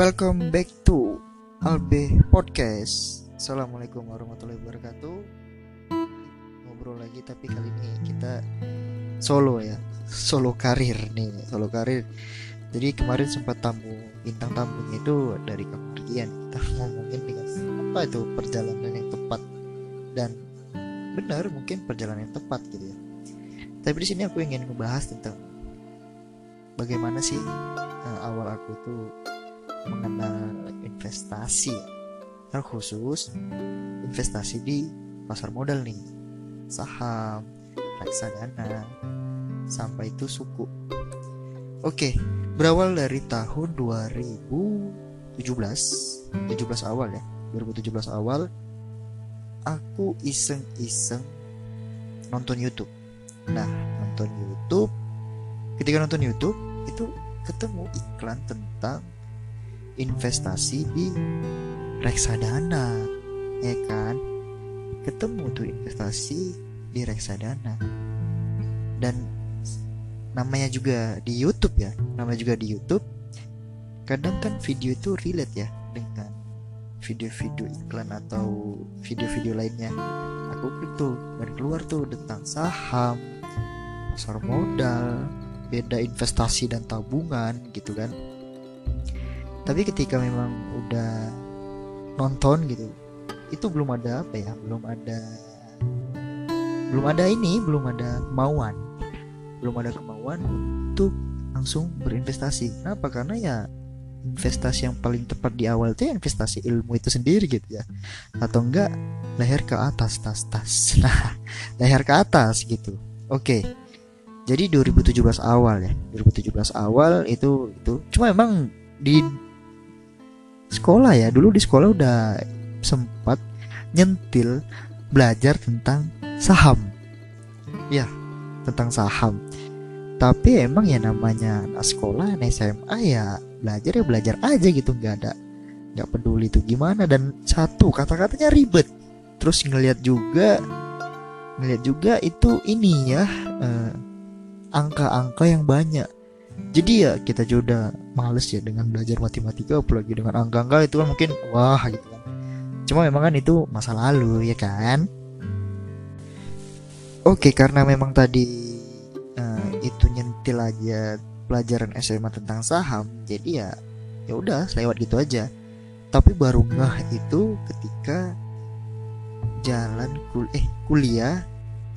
Welcome back to Albe Podcast. Assalamualaikum warahmatullahi wabarakatuh. Ngobrol lagi tapi kali ini kita solo ya, solo karir nih, solo karir. Jadi kemarin sempat tamu bintang tamunya itu dari kemudian kita ngomongin dengan apa itu perjalanan yang tepat dan benar mungkin perjalanan yang tepat gitu ya. Tapi di sini aku ingin membahas tentang bagaimana sih uh, awal aku tuh mengenal investasi. Ya. khusus investasi di pasar modal nih. Saham reksadana sampai itu suku. Oke berawal dari tahun 2017 17 awal ya 2017 awal aku iseng-iseng nonton YouTube. Nah nonton YouTube ketika nonton YouTube itu ketemu iklan tentang investasi di reksadana ya kan? Ketemu tuh investasi di reksadana. Dan namanya juga di YouTube ya namanya juga di YouTube. Kadang kan video itu relate ya dengan video-video iklan atau video-video lainnya. Aku klik tuh dan keluar tuh tentang saham pasar modal beda investasi dan tabungan gitu kan tapi ketika memang udah nonton gitu itu belum ada apa ya belum ada belum ada ini belum ada kemauan. Belum ada kemauan untuk langsung berinvestasi. Kenapa? Karena ya investasi yang paling tepat di awal itu ya investasi ilmu itu sendiri gitu ya. Atau enggak leher ke atas tas tas. Nah leher ke atas gitu. Oke. Jadi 2017 awal ya. 2017 awal itu itu cuma emang di sekolah ya. Dulu di sekolah udah sempat nyentil belajar tentang saham. Ya tentang saham. Tapi emang ya namanya anak sekolah anak SMA ya belajar ya belajar aja gitu nggak ada nggak peduli itu gimana. Dan satu kata-katanya ribet. Terus ngelihat juga ngelihat juga itu ini ya eh, angka-angka yang banyak jadi ya kita juga udah males ya dengan belajar matematika apalagi dengan angka-angka itu kan mungkin wah gitu kan. Cuma memang kan itu masa lalu ya kan? Oke karena memang tadi uh, itu nyentil aja pelajaran SMA tentang saham jadi ya ya udah lewat gitu aja. Tapi baru ngeh itu ketika jalan kul eh kuliah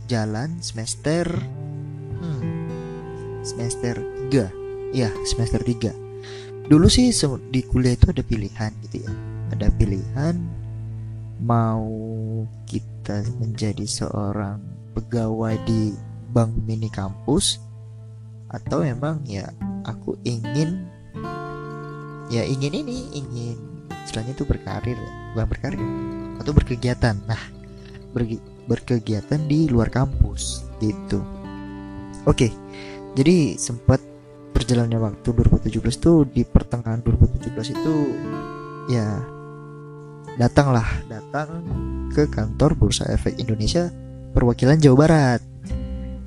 jalan semester hmm, semester 3 ya semester 3 dulu sih di kuliah itu ada pilihan gitu ya. Ada pilihan mau kita menjadi seorang pegawai di bank mini kampus atau memang ya aku ingin ya ingin ini ingin istilahnya itu berkarir bukan berkarir atau berkegiatan. Nah ber, berkegiatan di luar kampus gitu. Oke jadi sempat perjalannya waktu 2017 tuh di pertengahan 2017 itu ya datanglah datang ke kantor Bursa Efek Indonesia perwakilan Jawa Barat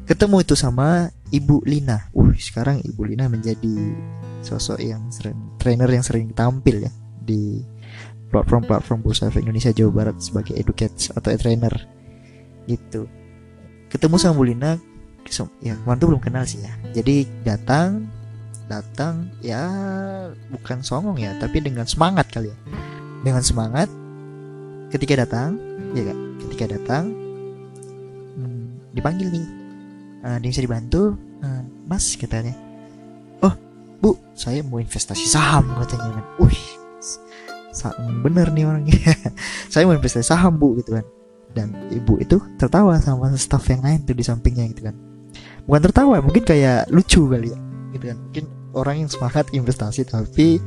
ketemu itu sama Ibu Lina. Uh, sekarang Ibu Lina menjadi sosok yang sering trainer yang sering tampil ya di platform-platform Bursa Efek Indonesia Jawa Barat sebagai educator atau trainer gitu. Ketemu sama Bu Lina, ya tuh belum kenal sih ya. Jadi datang datang ya bukan songong ya tapi dengan semangat kali ya. Dengan semangat ketika datang ya kan ketika datang hmm, dipanggil nih. Uh, dia bisa dibantu? Uh, mas katanya. Oh bu saya mau investasi saham katanya kan. Wih bener nih orangnya. Saya mau investasi saham bu gitu kan. Dan ibu itu tertawa sama staff yang lain tuh di sampingnya gitu kan. Bukan tertawa mungkin kayak lucu kali ya gitu kan. Mungkin orang yang semangat investasi tapi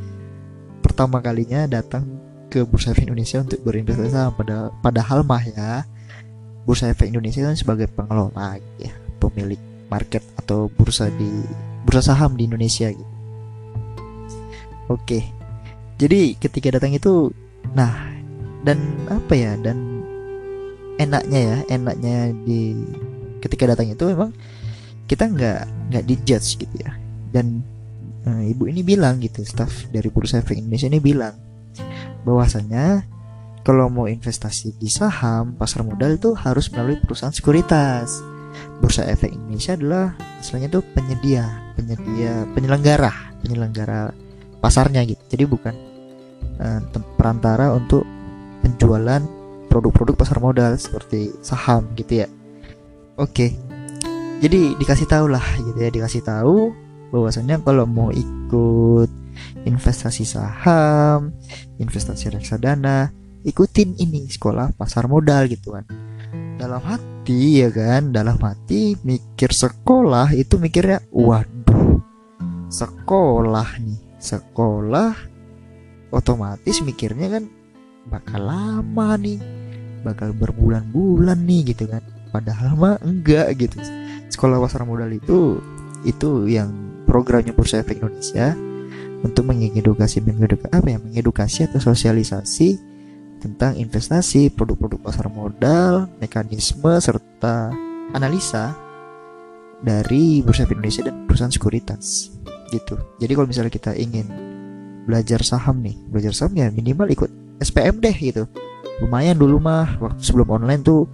pertama kalinya datang ke Bursa Efek Indonesia untuk berinvestasi saham pada padahal mah ya Bursa Efek Indonesia kan sebagai pengelola ya pemilik market atau bursa di bursa saham di Indonesia gitu. Oke. Jadi ketika datang itu nah dan apa ya dan enaknya ya enaknya di ketika datang itu memang kita nggak nggak dijudge gitu ya dan uh, ibu ini bilang gitu staff dari Bursa Efek Indonesia ini bilang bahwasanya kalau mau investasi di saham pasar modal itu harus melalui perusahaan sekuritas. Bursa Efek Indonesia adalah istilahnya itu penyedia penyedia penyelenggara penyelenggara pasarnya gitu. Jadi bukan uh, perantara untuk penjualan produk-produk pasar modal seperti saham gitu ya. Oke jadi dikasih tahu lah gitu ya dikasih tahu bahwasannya kalau mau ikut investasi saham investasi reksadana ikutin ini sekolah pasar modal gitu kan. Dalam hati ya kan? Dalam hati mikir sekolah itu mikirnya waduh sekolah nih sekolah otomatis mikirnya kan bakal lama nih bakal berbulan-bulan nih gitu kan. Padahal mah enggak gitu. Sekolah pasar modal itu itu yang programnya Bursa Efek Indonesia untuk mengedukasi mengedukasi apa ya mengedukasi atau sosialisasi tentang investasi produk-produk pasar modal mekanisme serta analisa dari Bursa Efek Indonesia dan perusahaan sekuritas gitu. Jadi kalau misalnya kita ingin belajar saham nih belajar saham ya minimal ikut SPM deh gitu. Lumayan dulu mah waktu sebelum online tuh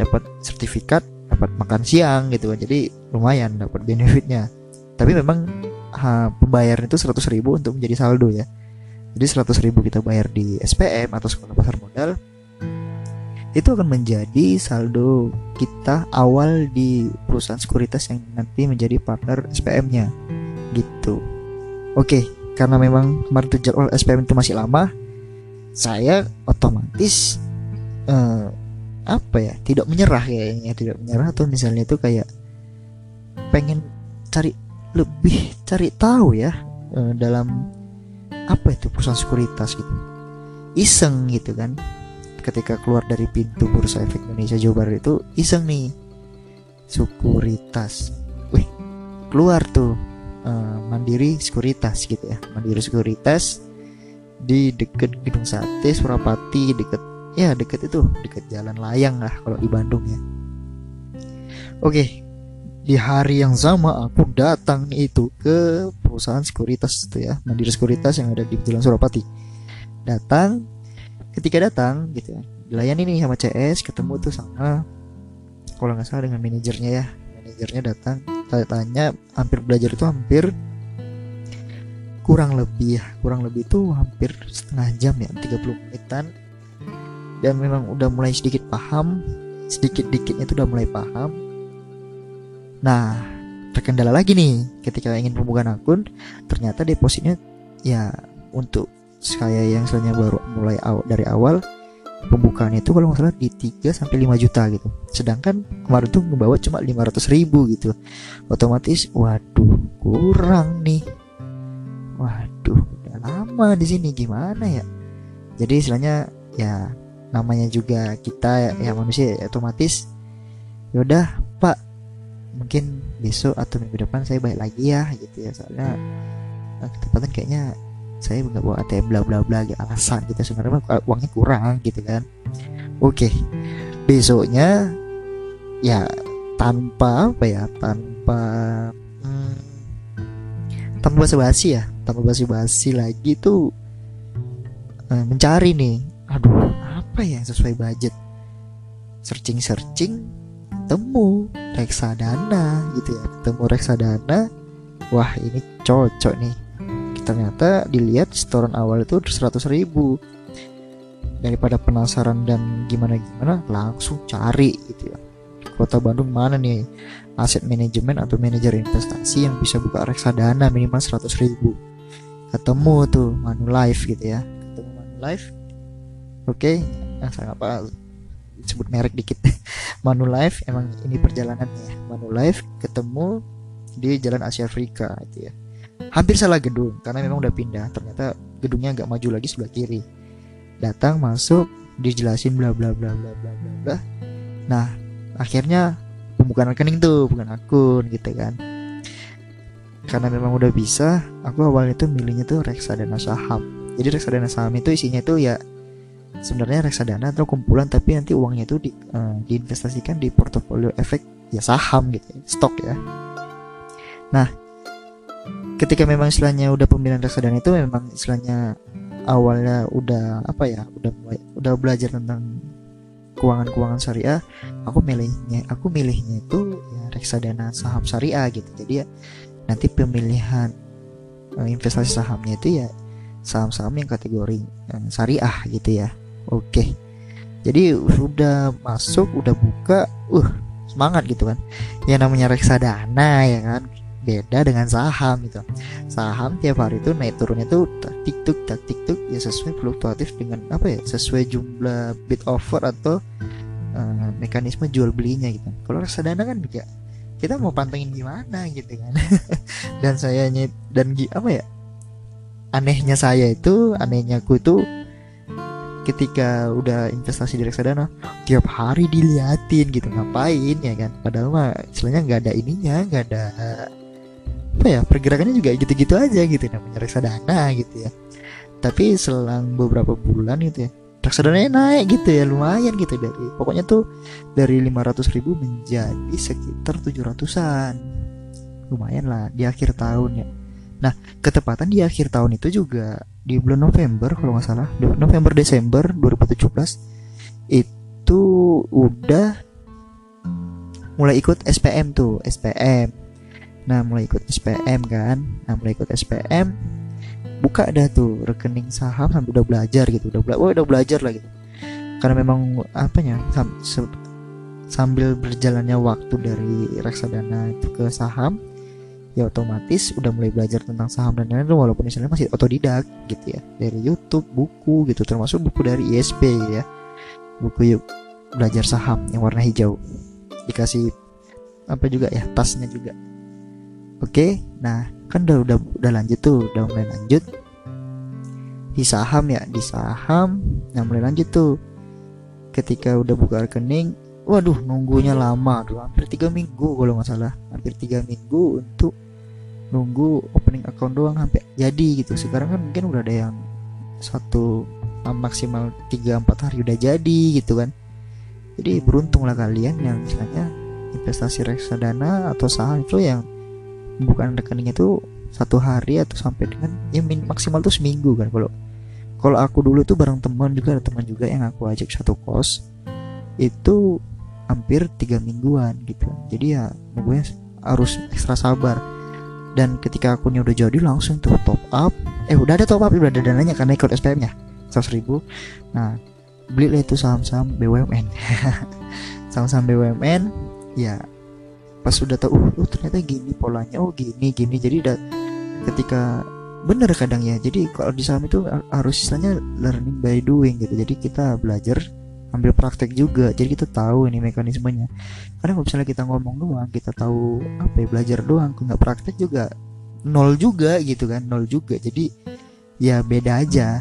dapat sertifikat dapat makan siang gitu kan. Jadi lumayan dapat benefitnya tapi memang ha, pembayaran itu 100 ribu untuk menjadi saldo ya. Jadi 100 ribu kita bayar di SPM atau sekolah pasar modal itu akan menjadi saldo kita awal di perusahaan sekuritas yang nanti menjadi partner SPM-nya gitu. Oke karena memang kemarin tuh jadwal SPM itu masih lama saya otomatis uh, apa ya tidak menyerah kayaknya tidak menyerah. Atau misalnya itu kayak pengen cari lebih cari tahu ya uh, dalam apa itu perusahaan sekuritas gitu. Iseng gitu kan. Ketika keluar dari pintu bursa efek Indonesia Jawa Barat itu iseng nih. Sekuritas. Wih keluar tuh uh, mandiri sekuritas gitu ya. Mandiri sekuritas di deket gedung sate Surapati deket ya deket itu deket jalan layang lah kalau di Bandung ya. Oke di hari yang sama aku datang itu ke perusahaan sekuritas itu ya Mandiri Sekuritas yang ada di Jalan Surapati datang ketika datang gitu ya dilayani nih sama CS ketemu tuh sama kalau nggak salah dengan manajernya ya. Manajernya datang tanya hampir belajar itu hampir kurang lebih ya kurang lebih itu hampir setengah jam ya 30 menitan. Dan memang udah mulai sedikit paham sedikit dikitnya itu udah mulai paham nah terkendala lagi nih ketika ingin pembukaan akun ternyata depositnya ya untuk saya yang sebenarnya baru mulai aw dari awal pembukaannya itu kalau nggak salah di 3 sampai 5 juta gitu. Sedangkan kemarin tuh ngebawa cuma 500 ribu gitu. Otomatis waduh kurang nih waduh udah lama di sini gimana ya jadi istilahnya ya namanya juga kita ya manusia ya, otomatis yaudah pak mungkin besok atau minggu depan saya balik lagi ya gitu ya. Soalnya eh, ketepatan kayaknya saya nggak bawa ATM bla bla bla gitu alasan gitu. Sebenarnya uangnya kurang gitu kan. Oke besoknya ya tanpa apa ya tanpa hmm, tanpa basa-basi ya tanpa basi-basi lagi tuh uh, mencari nih. Aduh apa ya sesuai budget? Searching searching temu reksadana gitu ya. Ketemu reksadana wah ini cocok nih. Ternyata dilihat setoran awal itu 100 ribu. Daripada penasaran dan gimana gimana langsung cari gitu ya. Kota Bandung mana nih? Aset manajemen atau manajer investasi yang bisa buka reksadana minimal 100 ribu. Ketemu tuh Manulife gitu ya. Ketemu Manulife. Oke okay. nah, apa sebut merek dikit. Manulife emang ini perjalanannya ya. Manulife ketemu di Jalan Asia Afrika itu ya. Hampir salah gedung karena memang udah pindah. Ternyata gedungnya nggak maju lagi sebelah kiri. Datang masuk dijelasin bla bla bla bla bla bla bla. Nah akhirnya pembukaan rekening tuh bukan akun gitu kan. Karena memang udah bisa aku awalnya tuh milihnya tuh reksadana saham. Jadi reksadana saham itu isinya tuh ya sebenarnya reksadana atau kumpulan tapi nanti uangnya itu di, uh, diinvestasikan di portofolio efek ya saham gitu ya, stok ya. Nah ketika memang istilahnya udah pemilihan reksadana itu memang istilahnya awalnya udah apa ya udah udah belajar tentang keuangan-keuangan syariah aku milihnya aku milihnya itu ya reksadana saham syariah gitu. Jadi ya nanti pemilihan uh, investasi sahamnya itu ya saham-saham yang kategori uh, syariah gitu ya oke. Jadi udah masuk udah buka uh semangat gitu kan. Yang namanya reksadana ya kan. Beda dengan saham gitu. Saham tiap hari itu naik turunnya tuh tak tiktuk tak tiktuk ya sesuai fluktuatif dengan apa ya sesuai jumlah bid offer atau uh, mekanisme jual belinya gitu. Kalau reksadana kan juga kita mau pantengin gimana gitu kan. Dan saya dan apa ya anehnya saya itu anehnya aku itu ketika udah investasi di reksadana tiap hari diliatin gitu ngapain ya kan? Padahal mah istilahnya nggak ada ininya nggak ada apa ya pergerakannya juga gitu-gitu aja gitu namanya reksadana gitu ya. Tapi selang beberapa bulan gitu ya reksadana naik gitu ya lumayan gitu dari pokoknya tuh dari 500 ribu menjadi sekitar 700an lumayan lah di akhir tahun ya. Nah ketepatan di akhir tahun itu juga di bulan November kalau nggak salah. November Desember 2017 itu udah mulai ikut SPM tuh SPM Nah mulai ikut SPM kan. Nah mulai ikut SPM Buka dah tuh rekening saham sampai udah belajar gitu. Udah, bela oh, udah belajar lah gitu. Karena memang apanya sam Sambil berjalannya waktu dari reksadana itu ke saham ya otomatis udah mulai belajar tentang saham dan lain-lain walaupun misalnya masih otodidak gitu ya dari YouTube buku gitu termasuk buku dari ISP ya. Buku yuk belajar saham yang warna hijau. Dikasih apa juga ya tasnya juga. Oke, nah kan udah udah udah lanjut tuh, udah mulai lanjut. Di saham ya, di saham, nah mulai lanjut tuh. Ketika udah buka rekening, waduh nunggunya lama, tuh. Hampir tiga minggu kalau nggak salah, hampir tiga minggu untuk nunggu opening account doang sampai jadi gitu. Sekarang kan mungkin udah ada yang satu maksimal 3-4 hari udah jadi gitu kan. Jadi beruntunglah kalian yang misalnya investasi reksadana atau saham itu yang bukan rekeningnya tuh satu hari atau sampai dengan ya min, maksimal tuh seminggu kan. Kalau kalau aku dulu tuh bareng teman juga ada teman juga yang aku ajak satu kos itu hampir tiga mingguan gitu. Jadi ya gue harus ekstra sabar. Dan ketika akunnya udah jadi langsung tuh top up. Eh udah ada top up udah ada dananya karena ikut SPM nya 100 ribu. Nah beli lah itu saham-saham BUMN saham-saham BUMN ya pas sudah tahu uh, oh, ternyata gini polanya oh gini gini. Jadi udah ketika bener kadang ya. Jadi kalau di saham itu harus istilahnya learning by doing gitu. Jadi kita belajar ambil praktek juga. Jadi kita tahu ini mekanismenya. Karena kalau misalnya kita ngomong doang kita tahu apa ya belajar doang nggak praktek juga nol juga gitu kan nol juga. Jadi ya beda aja.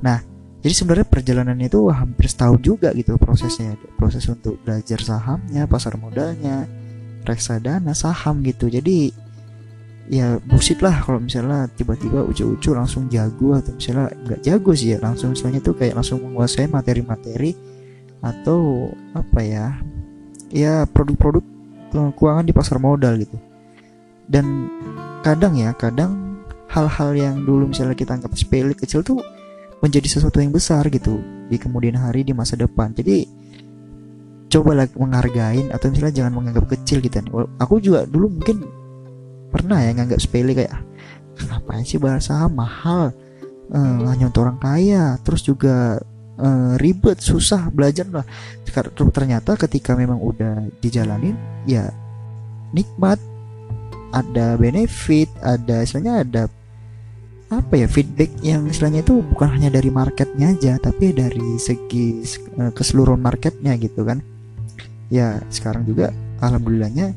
Nah jadi sebenarnya perjalanannya itu hampir setahun juga gitu prosesnya. Proses untuk belajar sahamnya pasar modalnya reksadana saham gitu. Jadi ya bullshit lah kalau misalnya tiba-tiba ucu-ucu langsung jago atau misalnya nggak jago sih ya langsung misalnya tuh kayak langsung menguasai materi-materi atau apa ya? Ya produk-produk keuangan di pasar modal gitu. Dan kadang ya kadang hal-hal yang dulu misalnya kita anggap sepele kecil tuh menjadi sesuatu yang besar gitu di kemudian hari di masa depan. Jadi coba lagi menghargain atau misalnya jangan menganggap kecil gitu. Aku juga dulu mungkin pernah ya nganggap sepele kayak ngapain sih bahasa mahal uh, hanya untuk orang kaya. Terus juga uh, ribet susah belajar lah. Ternyata ketika memang udah dijalanin ya nikmat. Ada benefit ada istilahnya ada apa ya feedback yang istilahnya itu bukan hanya dari marketnya aja tapi dari segi uh, keseluruhan marketnya gitu kan. Ya sekarang juga alhamdulillahnya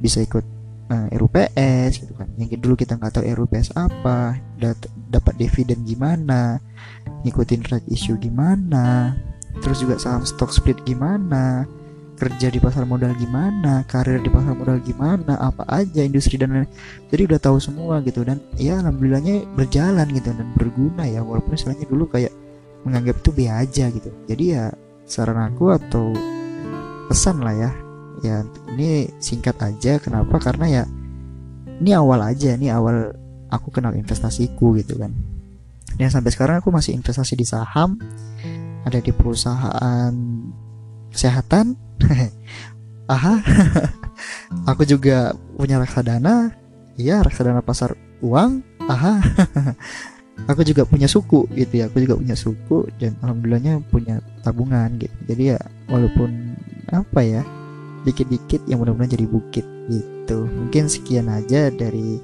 bisa ikut eh, RUPS gitu kan yang dulu kita nggak tahu RUPS apa dapat dividen gimana ngikutin right issue gimana terus juga saham stock split gimana kerja di pasar modal gimana, karir di pasar modal gimana, apa aja industri dan lain. Jadi udah tahu semua gitu dan ya alhamdulillahnya berjalan gitu dan berguna ya walaupun istilahnya dulu kayak menganggap itu be aja gitu. Jadi ya saran aku atau pesan lah ya ya ini singkat aja kenapa? Karena ya ini awal aja ini awal aku kenal investasiku gitu kan. Dan sampai sekarang aku masih investasi di saham ada di perusahaan kesehatan. Aha. Aku juga punya reksadana. Iya reksadana pasar uang. Aha. Aku juga punya suku gitu ya aku juga punya suku dan alhamdulillahnya punya tabungan gitu. Jadi ya walaupun apa ya dikit-dikit yang mudah-mudahan jadi bukit gitu. Mungkin sekian aja dari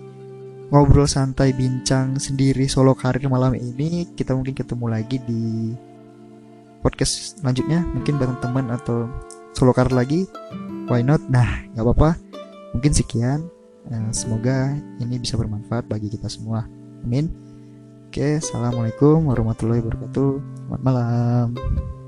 ngobrol santai bincang sendiri solo karir malam ini. Kita mungkin ketemu lagi di podcast selanjutnya. Mungkin bareng teman atau solo karir lagi. Why not? Nah nggak apa-apa. Mungkin sekian. Eh, semoga ini bisa bermanfaat bagi kita semua. Amin. Oke assalamualaikum warahmatullahi wabarakatuh. Selamat malam